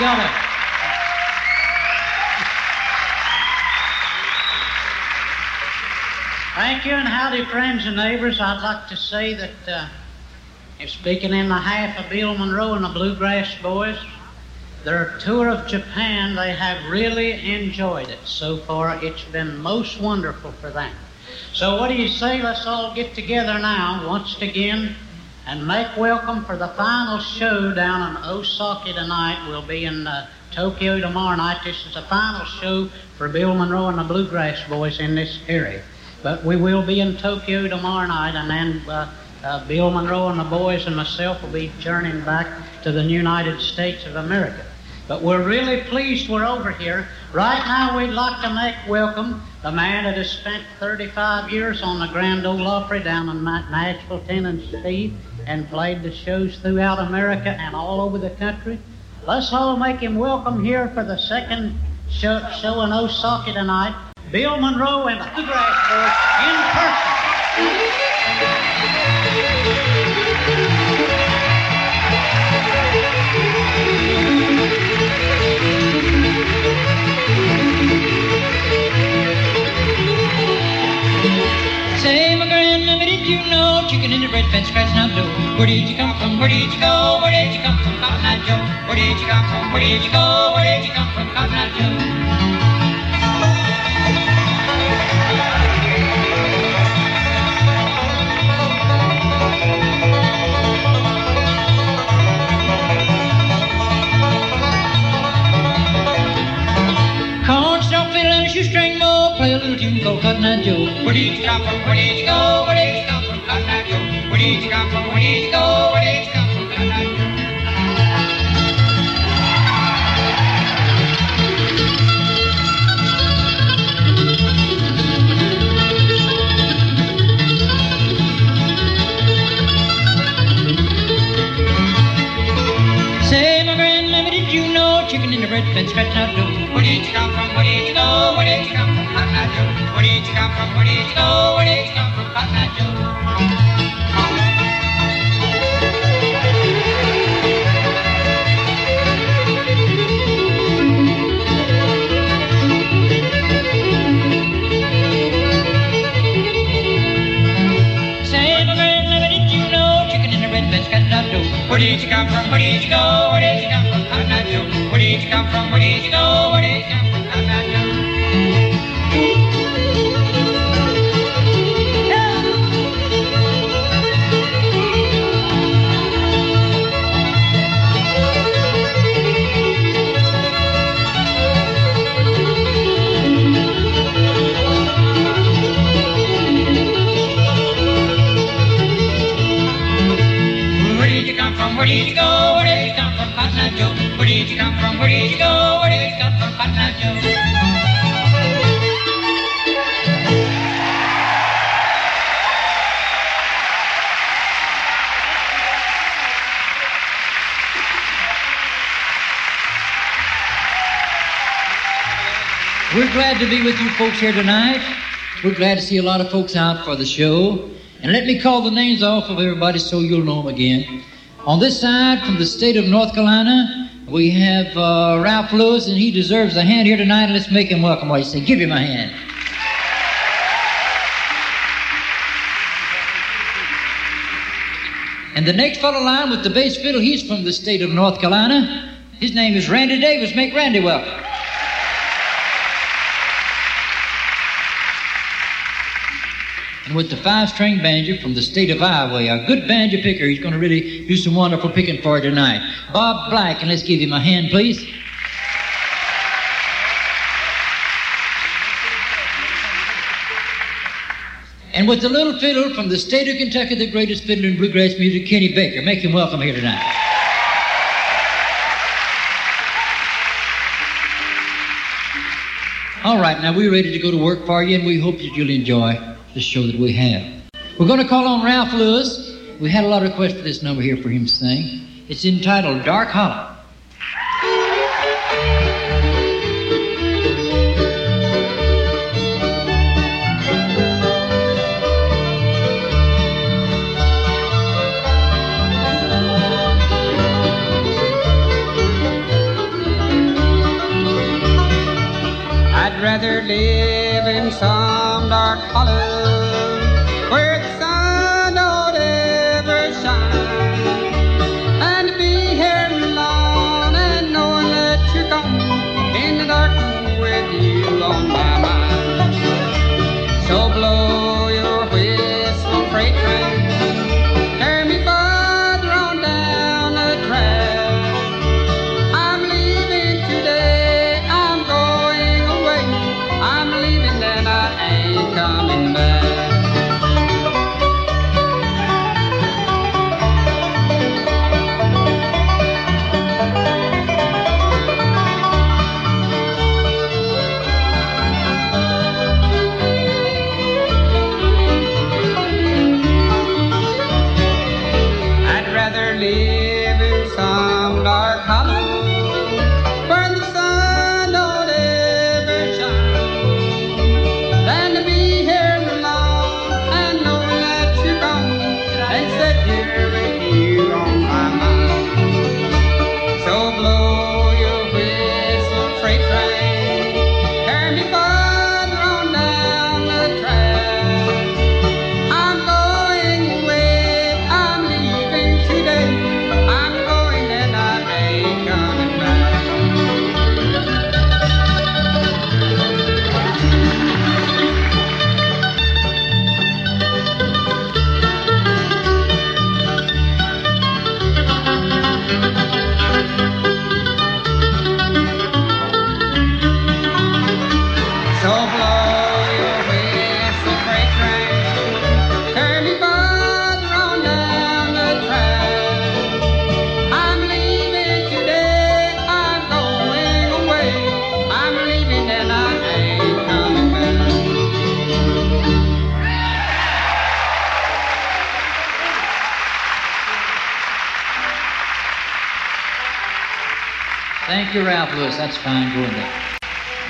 got it. Thank you and howdy, friends and neighbors. I'd like to say that uh, speaking in behalf of Bill Monroe and the Bluegrass Boys, their tour of Japan, they have really enjoyed it so far. It's been most wonderful for them. So, what do you say? Let's all get together now once again and make welcome for the final show down in Osaka tonight. We'll be in uh, Tokyo tomorrow night. This is the final show for Bill Monroe and the Bluegrass Boys in this area. But we will be in Tokyo tomorrow night, and then uh, uh, Bill Monroe and the boys and myself will be journeying back to the United States of America. But we're really pleased we're over here. Right now, we'd like to make welcome the man that has spent 35 years on the Grand Ole Opry down in Nashville, Tennessee, and played the shows throughout America and all over the country. Let's all make him welcome here for the second show, show in Osaka oh, tonight. Bill Monroe and the Bluegrass Boys in person. You know chicken in the red fence scratching out dough? Where did you come from? Where did you go? Where did you come from, Cotton Eye Joe? Where did you come from? Where did you go? Where did you come from, Cotton Eye Joe? Cornstalk fiddle and a shoestring bow, play a little tune called Cotton Eye Joe. Where did you come from? Where did you go? Where did did you come from? Where did you go? Where did you come from, did you know chicken in the red fence scratching out dough? Where did you come from? Where did you go? Where did you come from, Cotton Eye Joe? Where did you come from? Where did you go? Where did you come from, Cotton Eye Joe? Did you come from? Where did you go? Where did you come from, Cotton Eye Joe? Where did you come from? Where did you go? Where did you come from, Eye Joe? Joe? Where did you come from? Where did you go? Where did you come from, Joe? We're glad to be with you folks here tonight. We're glad to see a lot of folks out for the show. And let me call the names off of everybody so you'll know them again. On this side, from the state of North Carolina, we have uh, Ralph Lewis, and he deserves a hand here tonight. Let's make him welcome. What you say? Give him a hand. And the next fellow line with the bass fiddle, he's from the state of North Carolina. His name is Randy Davis. Make Randy welcome. With the five string banjo from the state of Iowa, a good banjo picker, he's going to really do some wonderful picking for you tonight. Bob Black, and let's give him a hand, please. And with the little fiddle from the state of Kentucky, the greatest fiddler in bluegrass music, Kenny Baker. Make him welcome here tonight. All right, now we're ready to go to work for you, and we hope that you'll enjoy the show that we have. We're going to call on Ralph Lewis. We had a lot of requests for this number here for him to sing. It's entitled Dark Hollow. I'd rather live in some dark hollow Thank you, Ralph Lewis. That's fine going.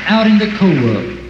Out in the Cold World.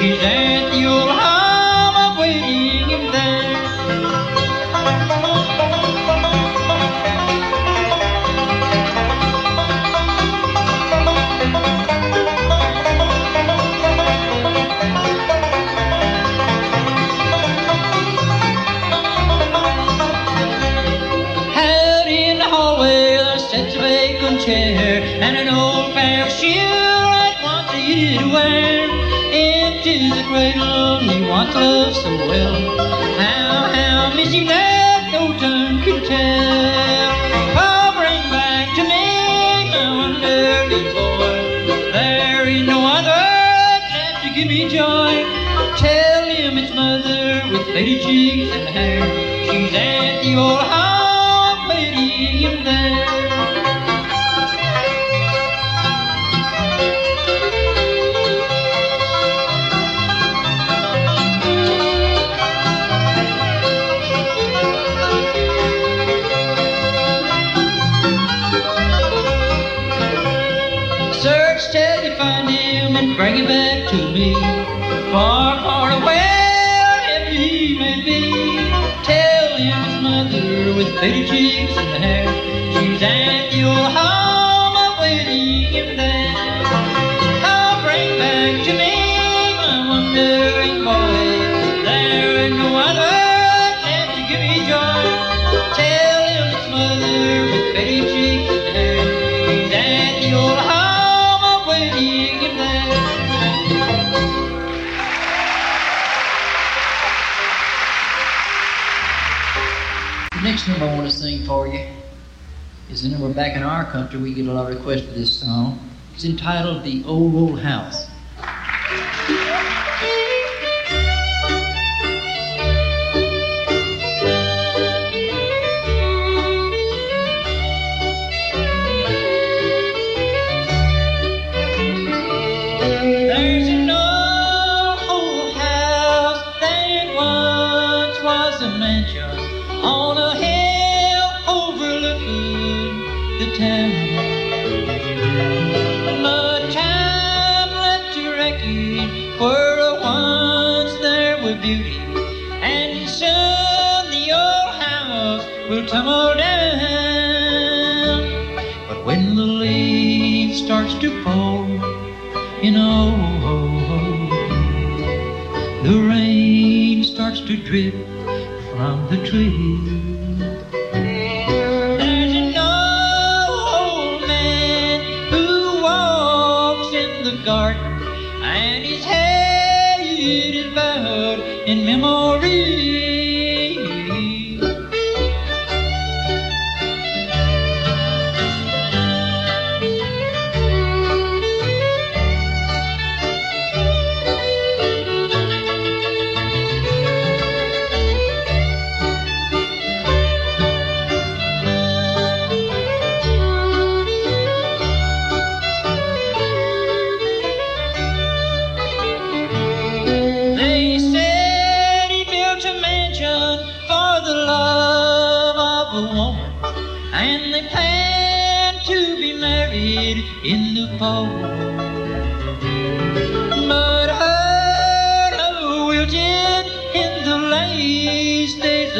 She's at your to the cradle, he wants love so well. How, how miss missing that no tongue can tell. Oh, bring back to me my wonderful boy. There is no other left to give me joy. Tell him it's mother with lady cheeks and hair. She's at the old home waiting him there. bring it back to me. Far, far away, wherever he may be. Tell him his mother with pretty cheeks and hair. She's at your home, awaiting him there. and we're back in our country, we get a lot of requests for this song. It's entitled The Old Old House.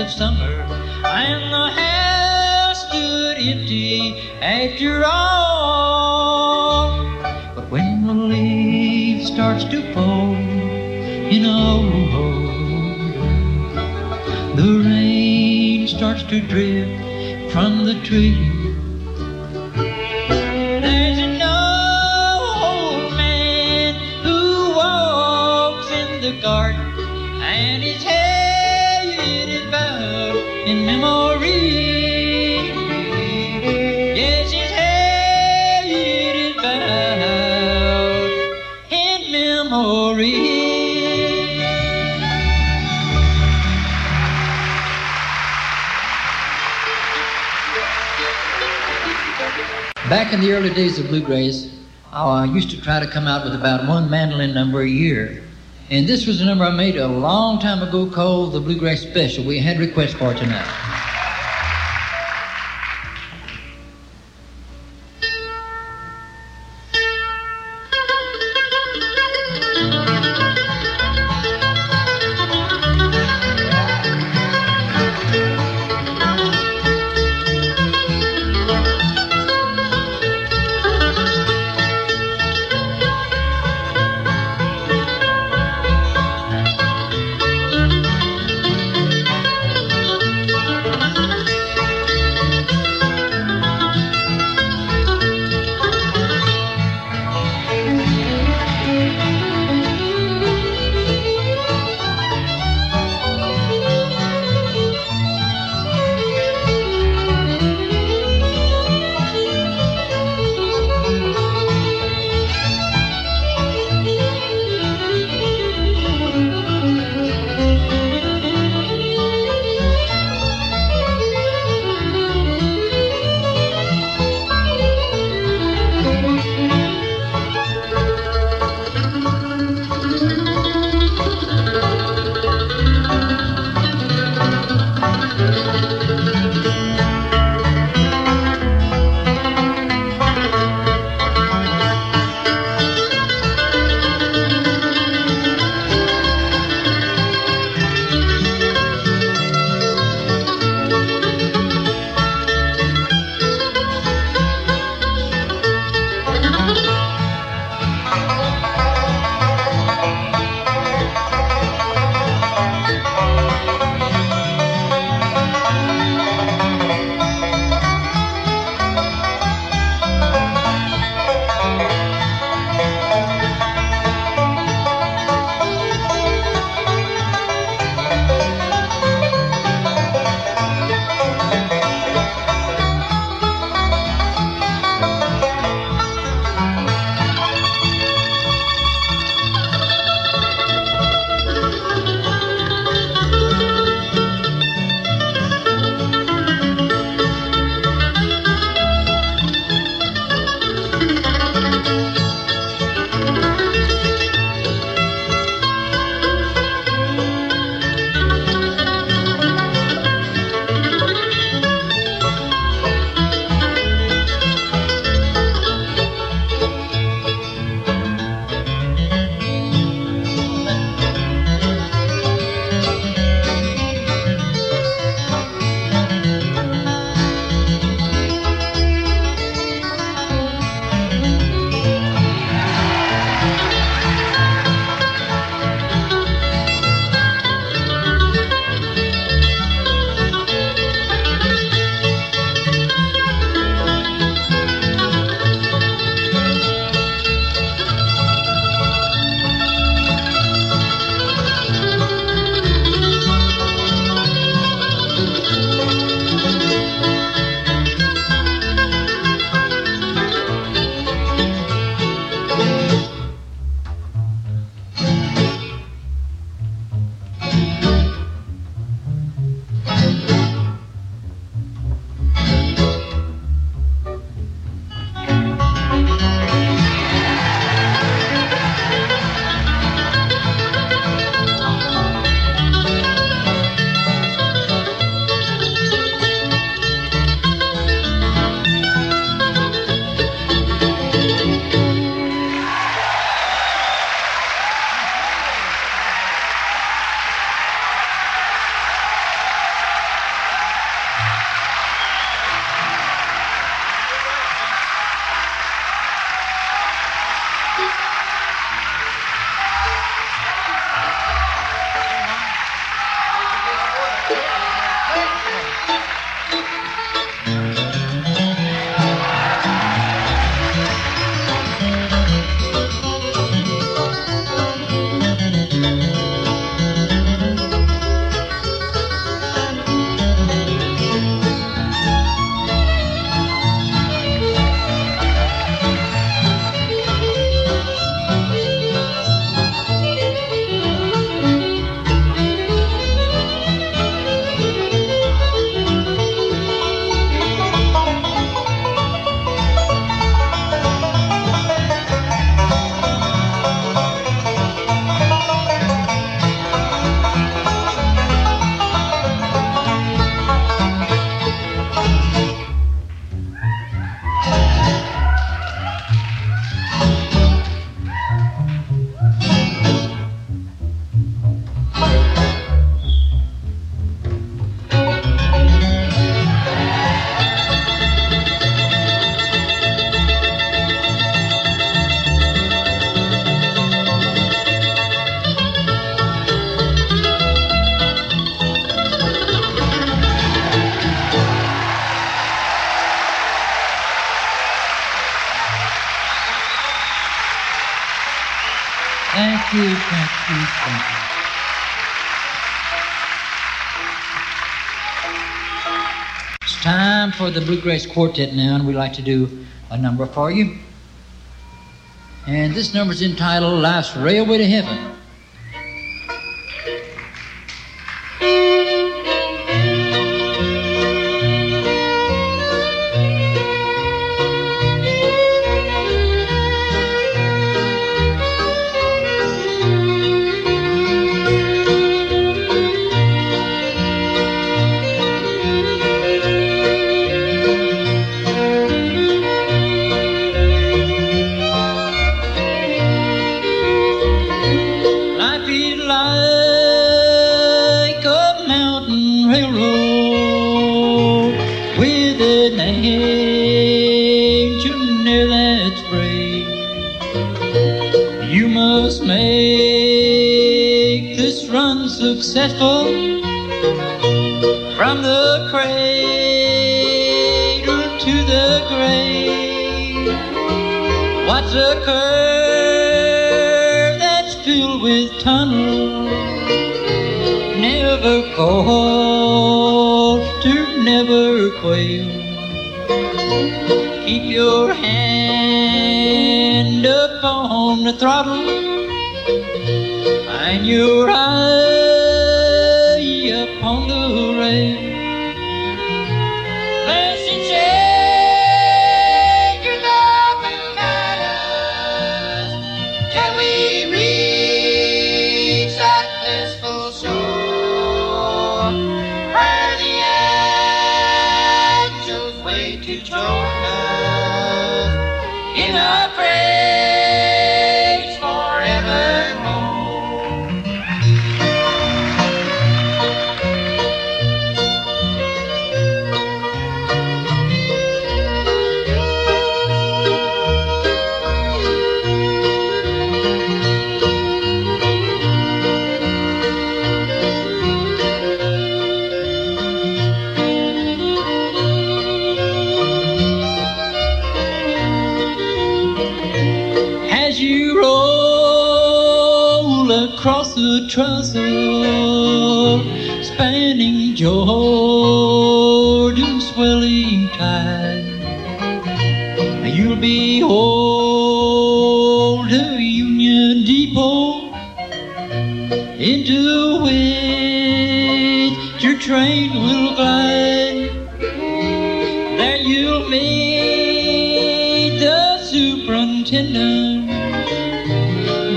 Of summer, and the house stood empty after all. But when the leaf starts to fall, you know, the rain starts to drip from the tree. Back in the early days of bluegrass, I uh, used to try to come out with about one mandolin number a year. And this was a number I made a long time ago called the Bluegrass Special. We had requests for tonight. Bluegrass Quartet now, and we'd like to do a number for you. And this number is entitled Life's Railway to Heaven.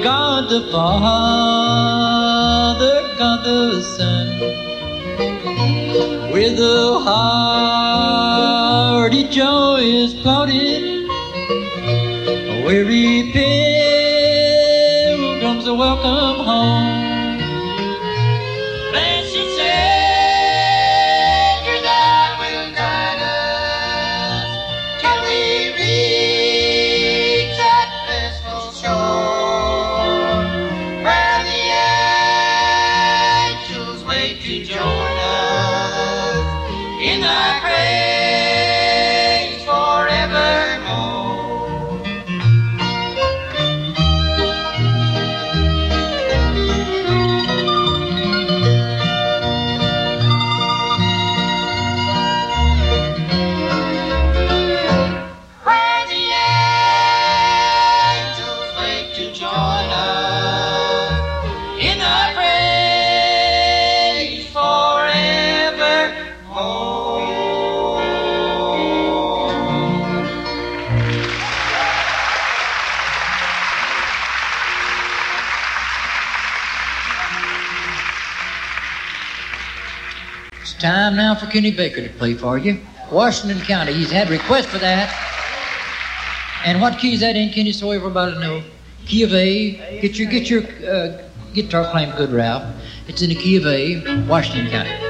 God the Father, God the Son, with a hearty joyous plaudit, weary pilgrims Kenny Baker to play for you. Washington County. He's had requests for that. And what key is that in, Kenny, so everybody know? Key of A. Get your get your uh, guitar playing good, Ralph. It's in the key of A, Washington County.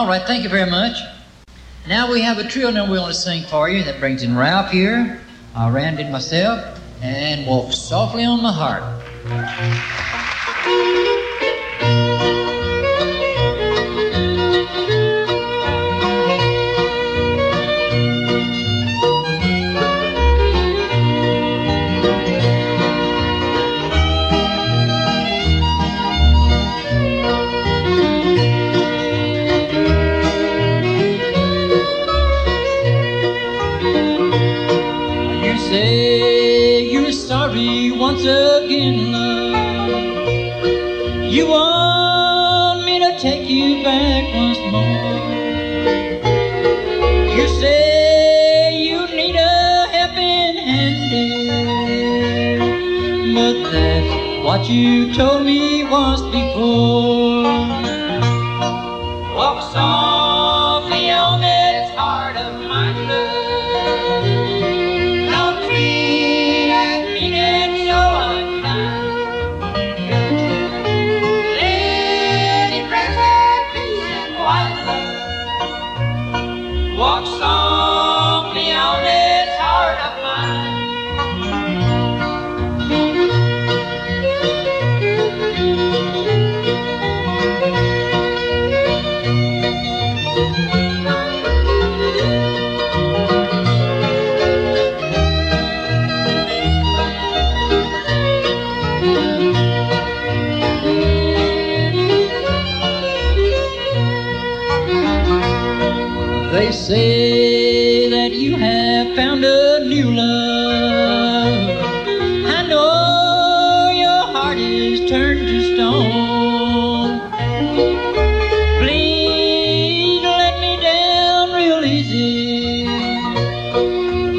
All right, thank you very much. Now we have a trio number we want to sing for you. That brings in Ralph here, uh, Randy and myself, and Walk Softly on My Heart. What you told me once before. Walk softly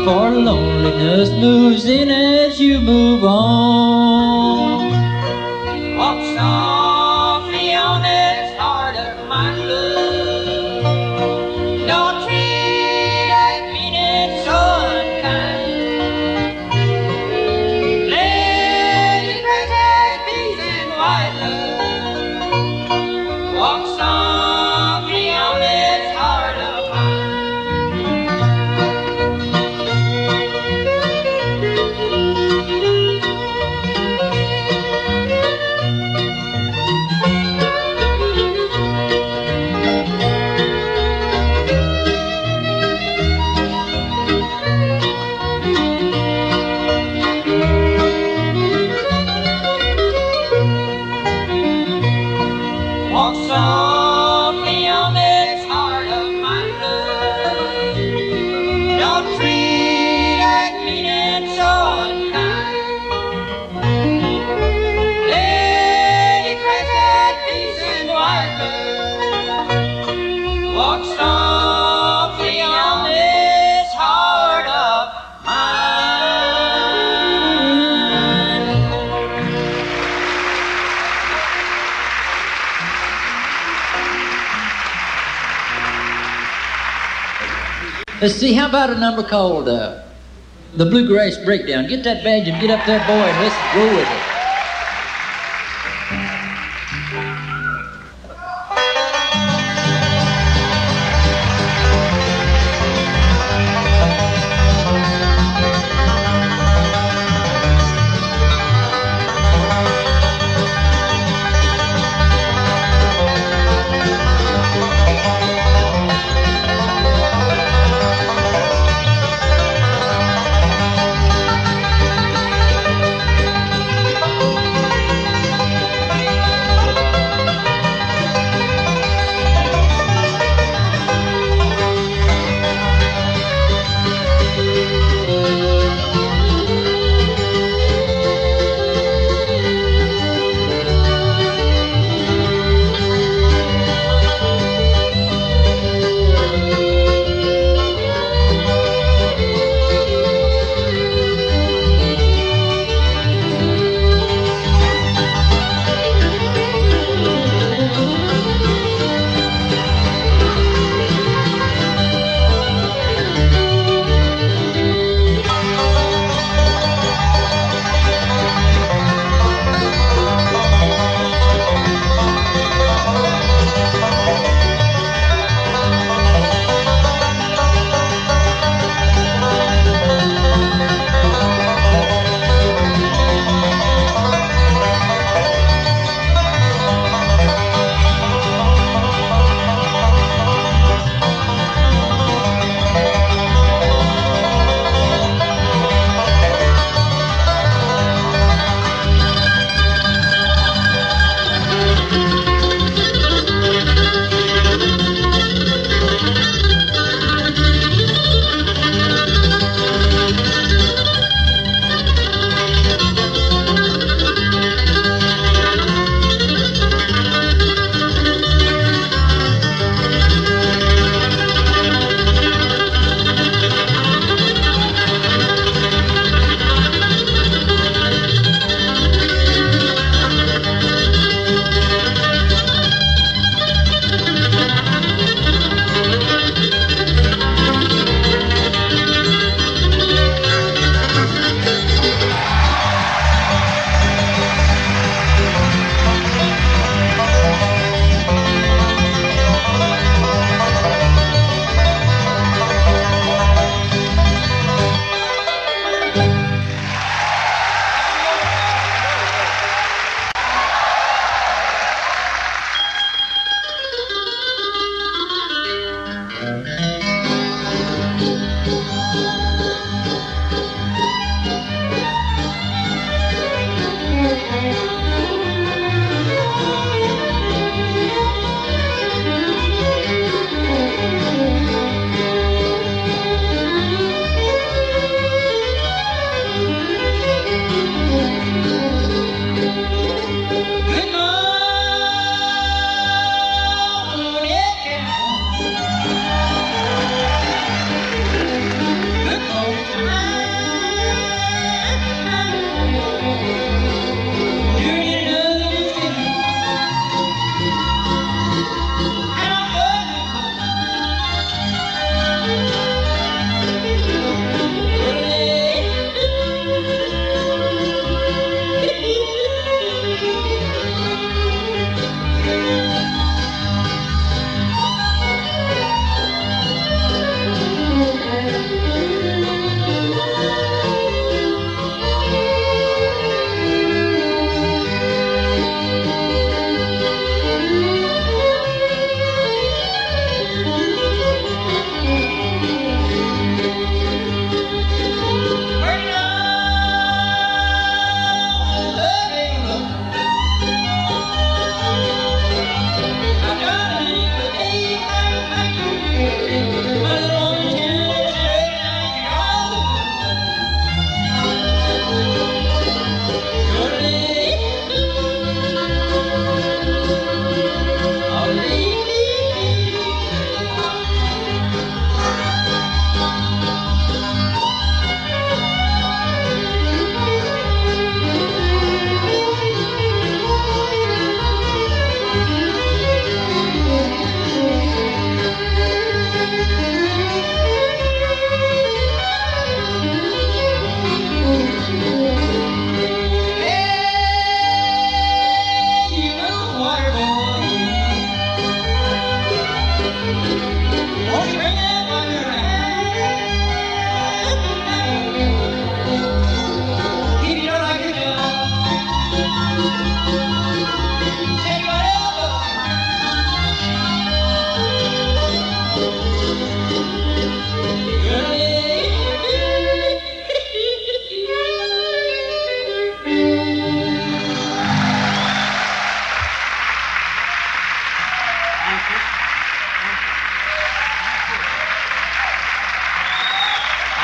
For loneliness in as you move on. Walk softly about a number called uh, the Bluegrass Breakdown? Get that badge and get up there, boy, and let's go with it.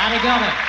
How they going?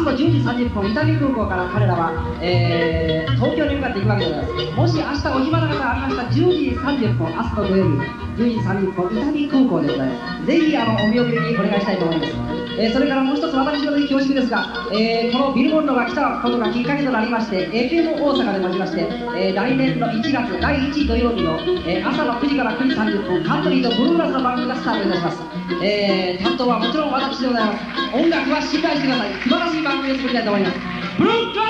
明日の10時30分伊丹空港から彼らは、えー東京に向かって行くわけでございますもし明日お暇な方がありました10時30分明日の土曜日10時30分伊丹空港でございますぜひあのお見送りにお願いしたいと思いますえーそれからもう一つ私の恐縮ですが、えーこのビルボンドが来たことがきっかけとなりまして FM 大阪でもちまして、えー来年の1月第1土曜日の、えー朝の9時から9時30分カントリーとブルーラスの番組がスタートいたします、えー担当はもちろん私でございます音楽は信頼してください素晴らしい番組を作りたいと思いますブロッカー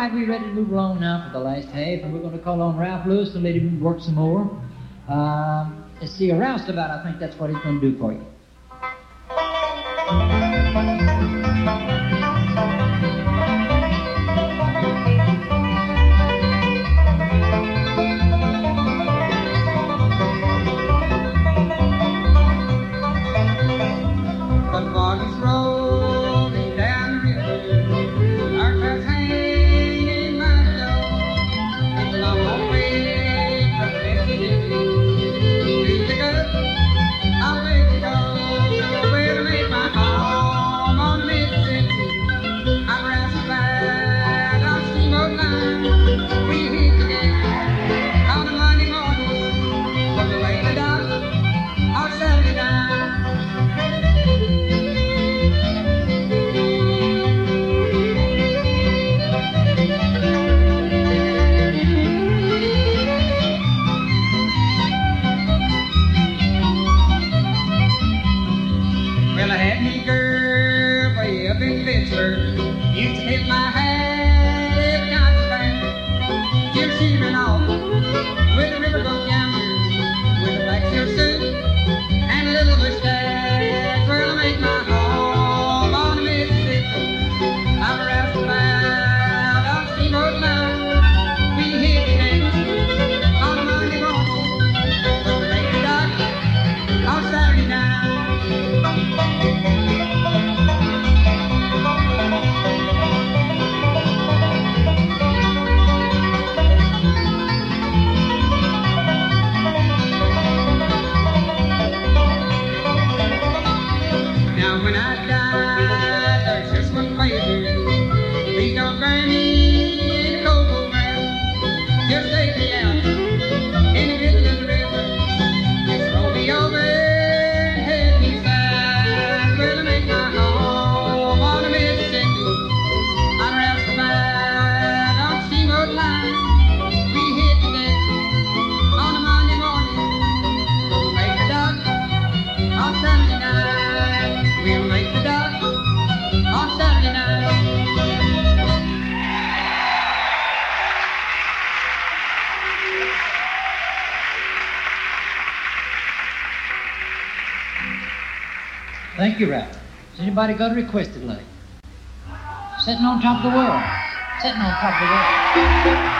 right, we're ready to move along now for the last half, and we're going to call on Ralph Lewis to let him work some more. Um, let's see, a roustabout, I think that's what he's going to do for you. Everybody got a requested like Sitting on top of the world. Sitting on top of the world.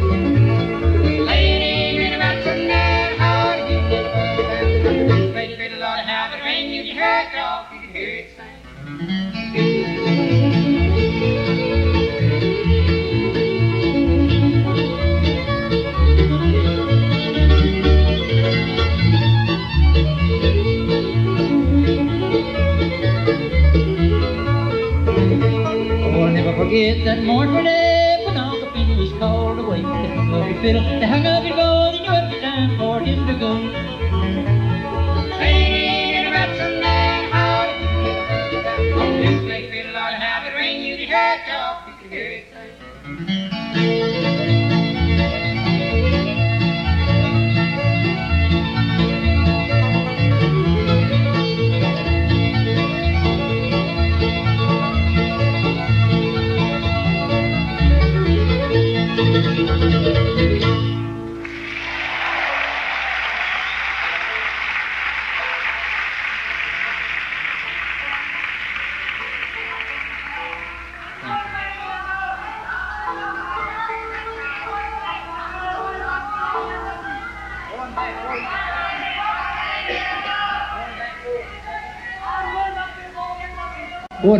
forget that morning when all the fish called away. Love your fiddle, they hung up your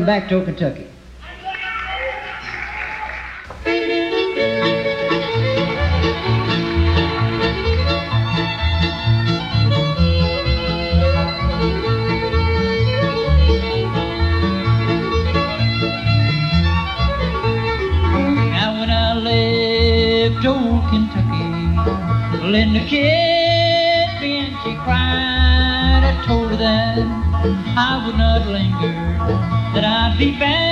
them back to Kentucky. Linda kissed me and she cried. I told her that I would not linger that I'd be back.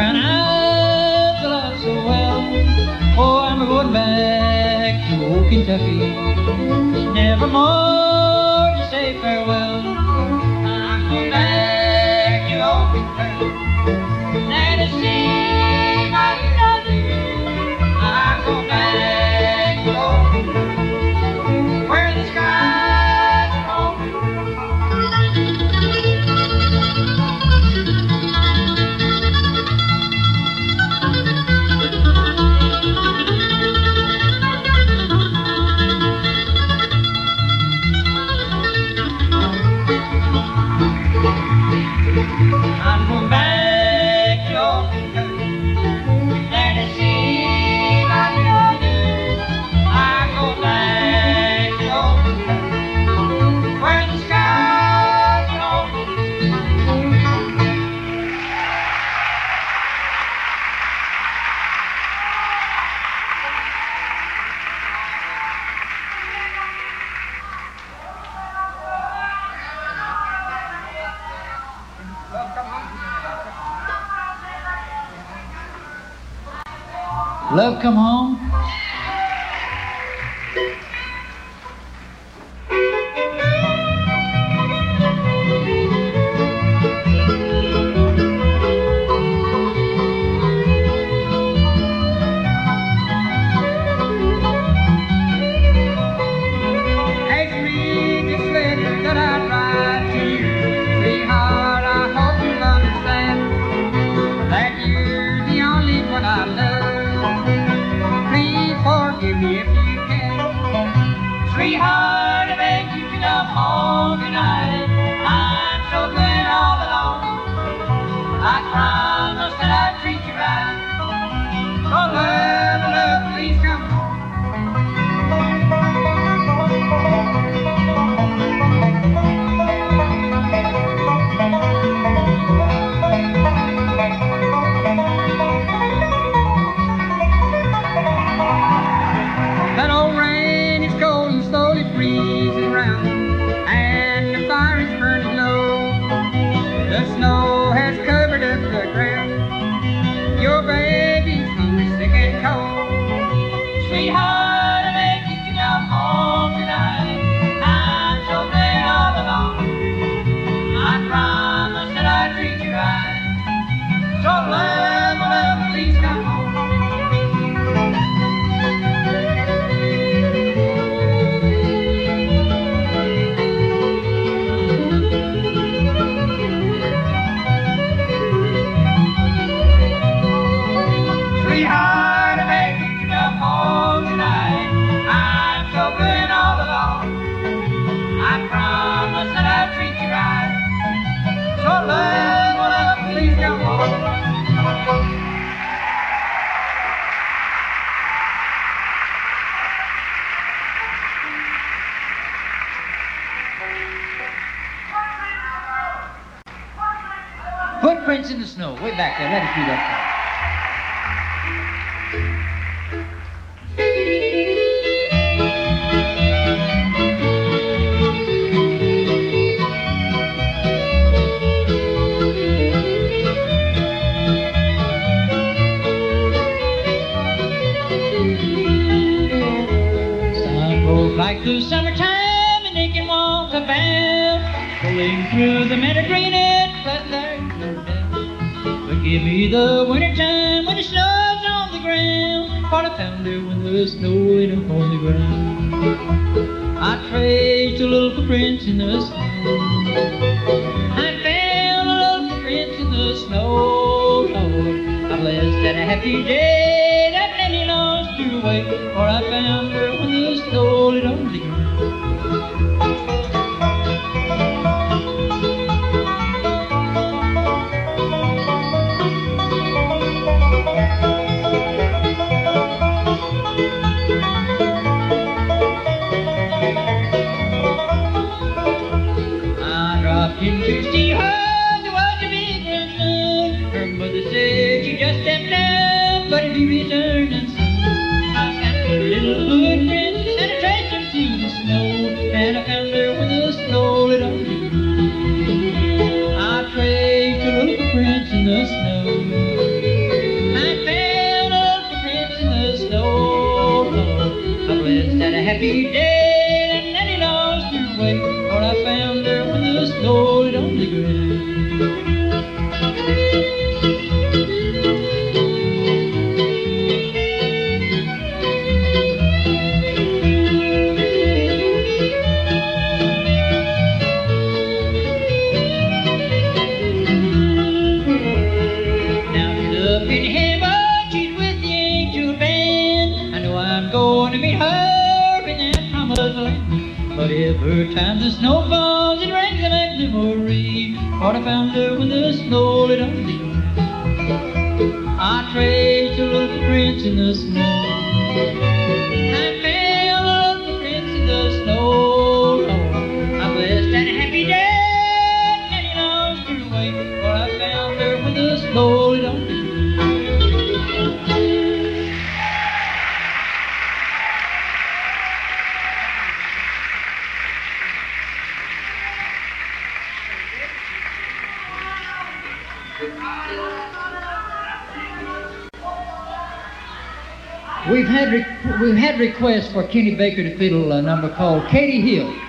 brown eyes, but I so well. Oh, I'm going back to old Kentucky. Nevermore to say farewell. I'm going back to old Kentucky. Now to see come home. way back there. Let us do that song. like the summertime and they can walk about, pulling through the meadow green Give me the winter time when the snows on the ground. I found thunder when the snow in on the ground. I traced a little footprints in the snow. I found a little footprints in the snow, Lord. I blessed a happy day that many lost their away. For I found her when the snow lit on the ground. happy day. Every time the snowball. request for Kenny Baker to fiddle a number called Katy Hill.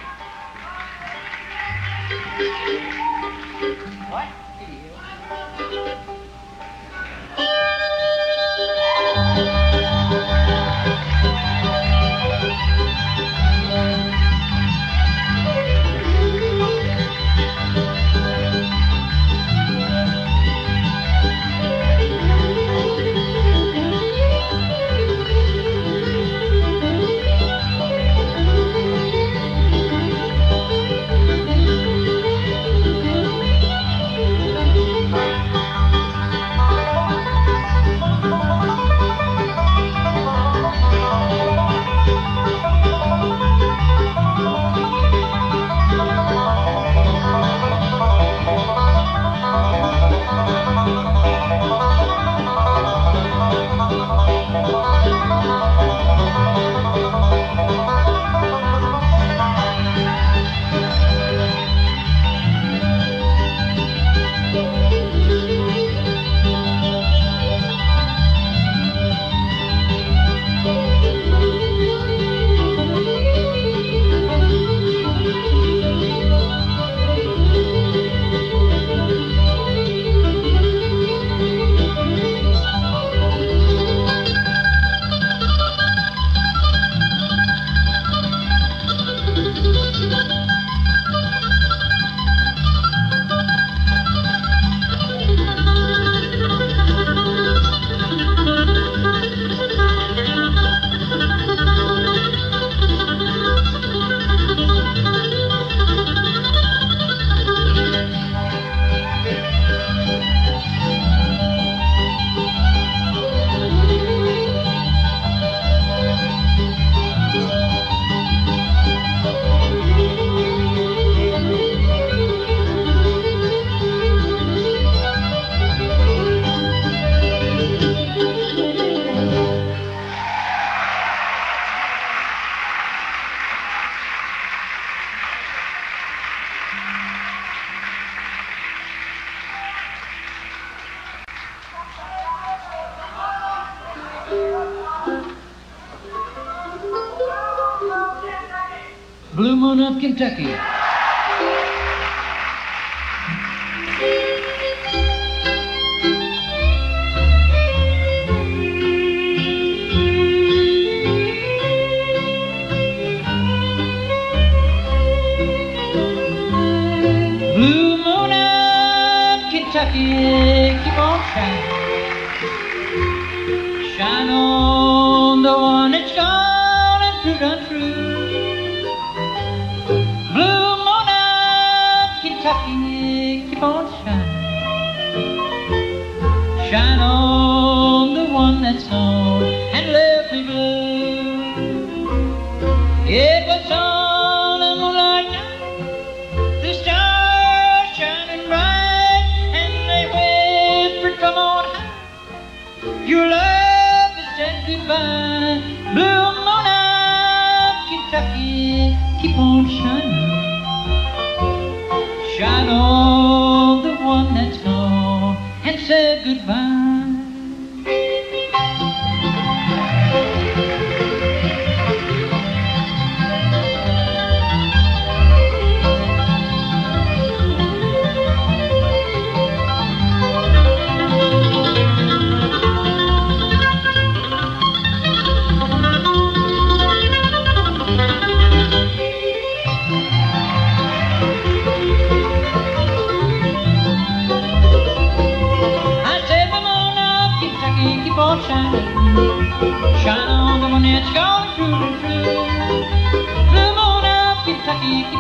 Kentucky, keep on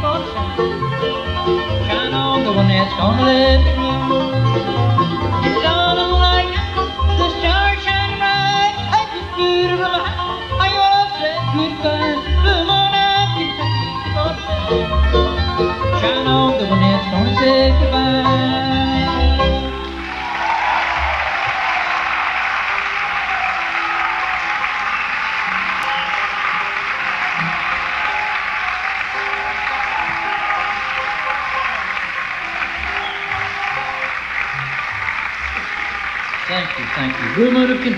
Shine on the one that's gonna let me blue.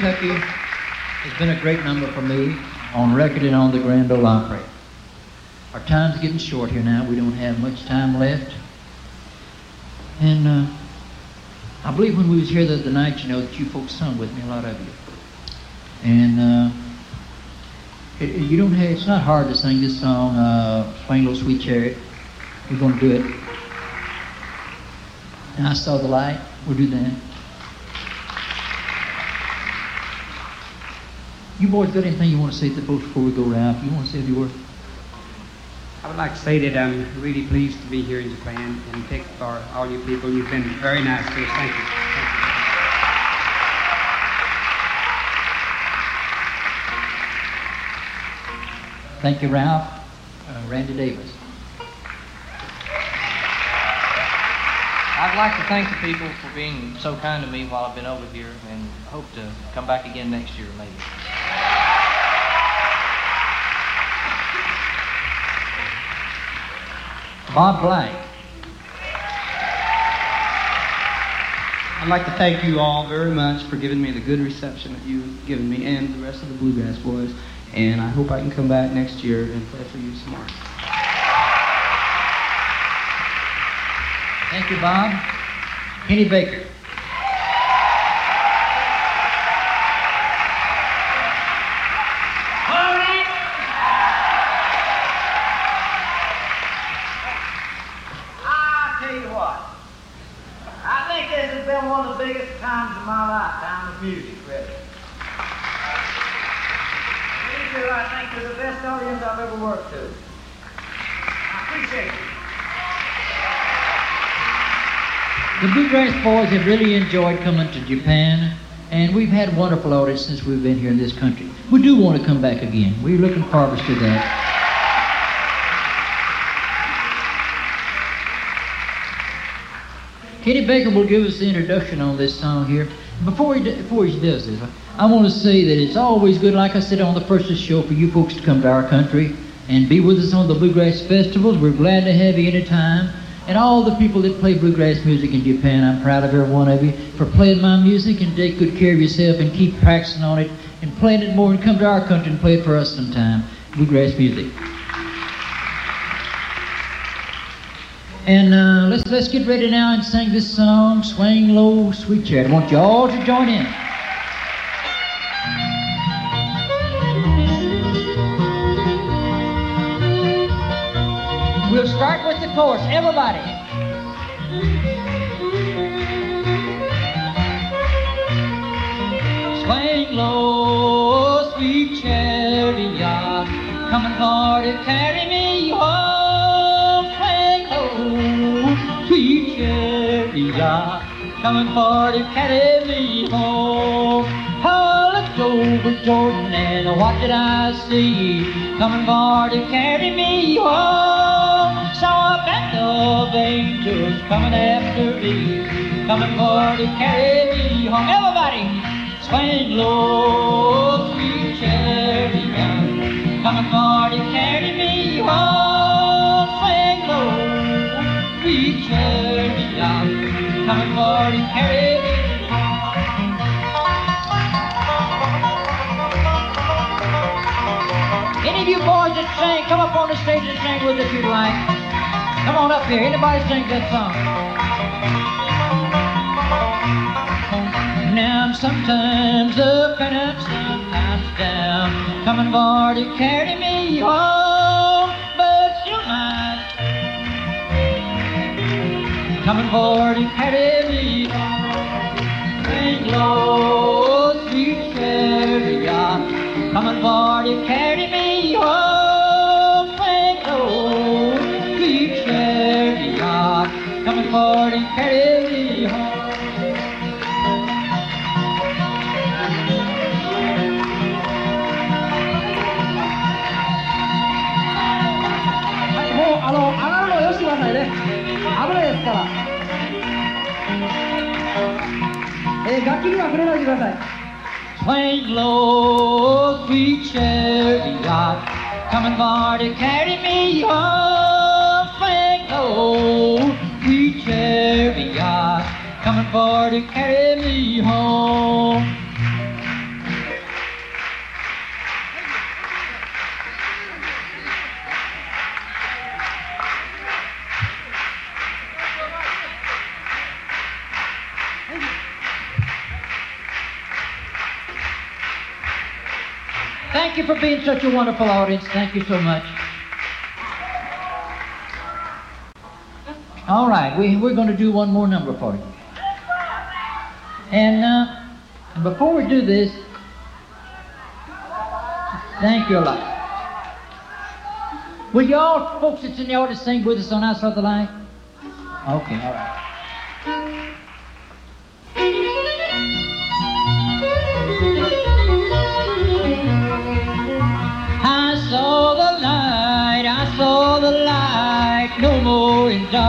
Kentucky has been a great number for me on record and on the Grand Ole Opry. Our time's getting short here now. We don't have much time left. And uh, I believe when we was here the other night, you know, that you folks sung with me, a lot of you. And uh, it, you don't have, it's not hard to sing this song, uh, Low Sweet Chariot. We're going to do it. And I saw the light. We'll do that. You boys got anything you want to say to the folks before we go, Ralph? You want to say a few words? I would like to say that I'm really pleased to be here in Japan and thank for all you people. You've been very nice to us. Thank you. Thank you. Thank you, Ralph. Uh, Randy Davis. I'd like to thank the people for being so kind to me while I've been over here and hope to come back again next year maybe. Bob Black. I'd like to thank you all very much for giving me the good reception that you've given me and the rest of the Bluegrass Boys. And I hope I can come back next year and play for you some more. Thank you, Bob. Kenny Baker. I tell you what, I think this has been one of the biggest times of my lifetime of music, really. Me too, I think they're the best audience I've ever worked to. I appreciate it. The Bluegrass Boys have really enjoyed coming to Japan, and we've had wonderful audience since we've been here in this country. We do want to come back again. We're looking forward to that. Kenny Baker will give us the introduction on this song here. Before he, d- before he does this, I want to say that it's always good, like I said on the first the show, for you folks to come to our country and be with us on the Bluegrass Festivals. We're glad to have you anytime. And all the people that play bluegrass music in Japan, I'm proud of every one of you for playing my music and take good care of yourself and keep practicing on it and playing it more and come to our country and play it for us sometime. Bluegrass music. And uh, let's let's get ready now and sing this song, "Swing Low, Sweet Chariot." I want you all to join in. chorus, everybody. Swing low, sweet chariot, come and Lord, and carry me home. Swing low, sweet chariot, come and Lord, and carry me home. I over Jordan and what did I see? Coming and Lord, and carry me home. Saw a band of angels coming after me, coming for to carry me home. Everybody, swing low, sweet chariot, coming for to carry me home. Swing low, sweet chariot, coming for to carry me Any of you boys that sing, come up on the stage and sing with us if you'd like. Come on up here. Anybody sing that song? Now I'm sometimes up and up, sometimes down. Coming for to carry me home, but you mind. Coming for to carry me home. Sing low, sweet chariot coming for to carry えー楽器には触れないでください Swing low, sweet chariot, coming for to carry me home. Swing low, sweet chariot, coming for to carry me home. Thank you for being such a wonderful audience. Thank you so much. All right, we, we're going to do one more number for you. And uh, before we do this, thank you a lot. Will y'all folks that's in the audience sing with us on Saw the Light? Okay, all right.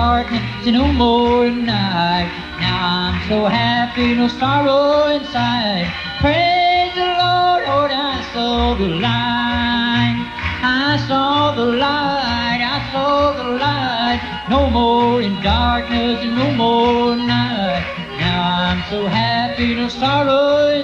More in no more night. Now I'm so happy, no sorrow inside. Praise the Lord, Lord, I saw the light. I saw the light, I saw the light, no more in darkness, no more night. Now I'm so happy, no sorrow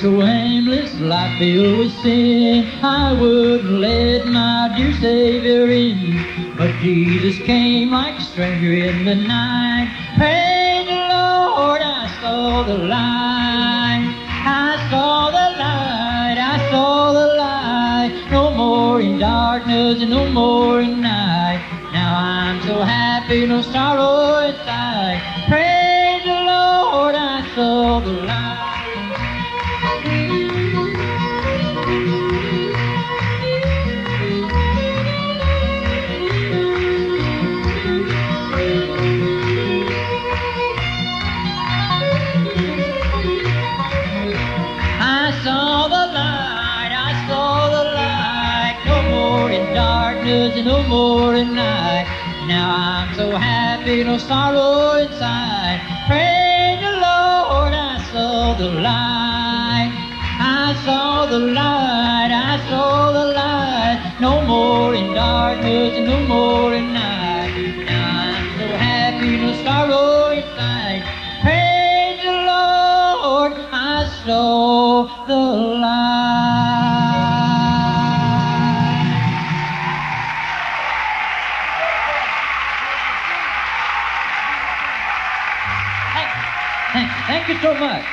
so aimless, life filled with sin. I wouldn't let my dear Savior in, but Jesus came like a stranger in the night. Praise the Lord, I saw the light. I saw the light, I saw the light. No more in darkness no more in night. Now I'm so happy, no sorrow in night. Now I'm so happy, no sorrow inside. Praise the Lord, I saw the light. I saw the light, I saw the light, no more in darkness no more in night. Now I'm so happy, no sorrow inside. Praise the Lord, I saw the light. so much.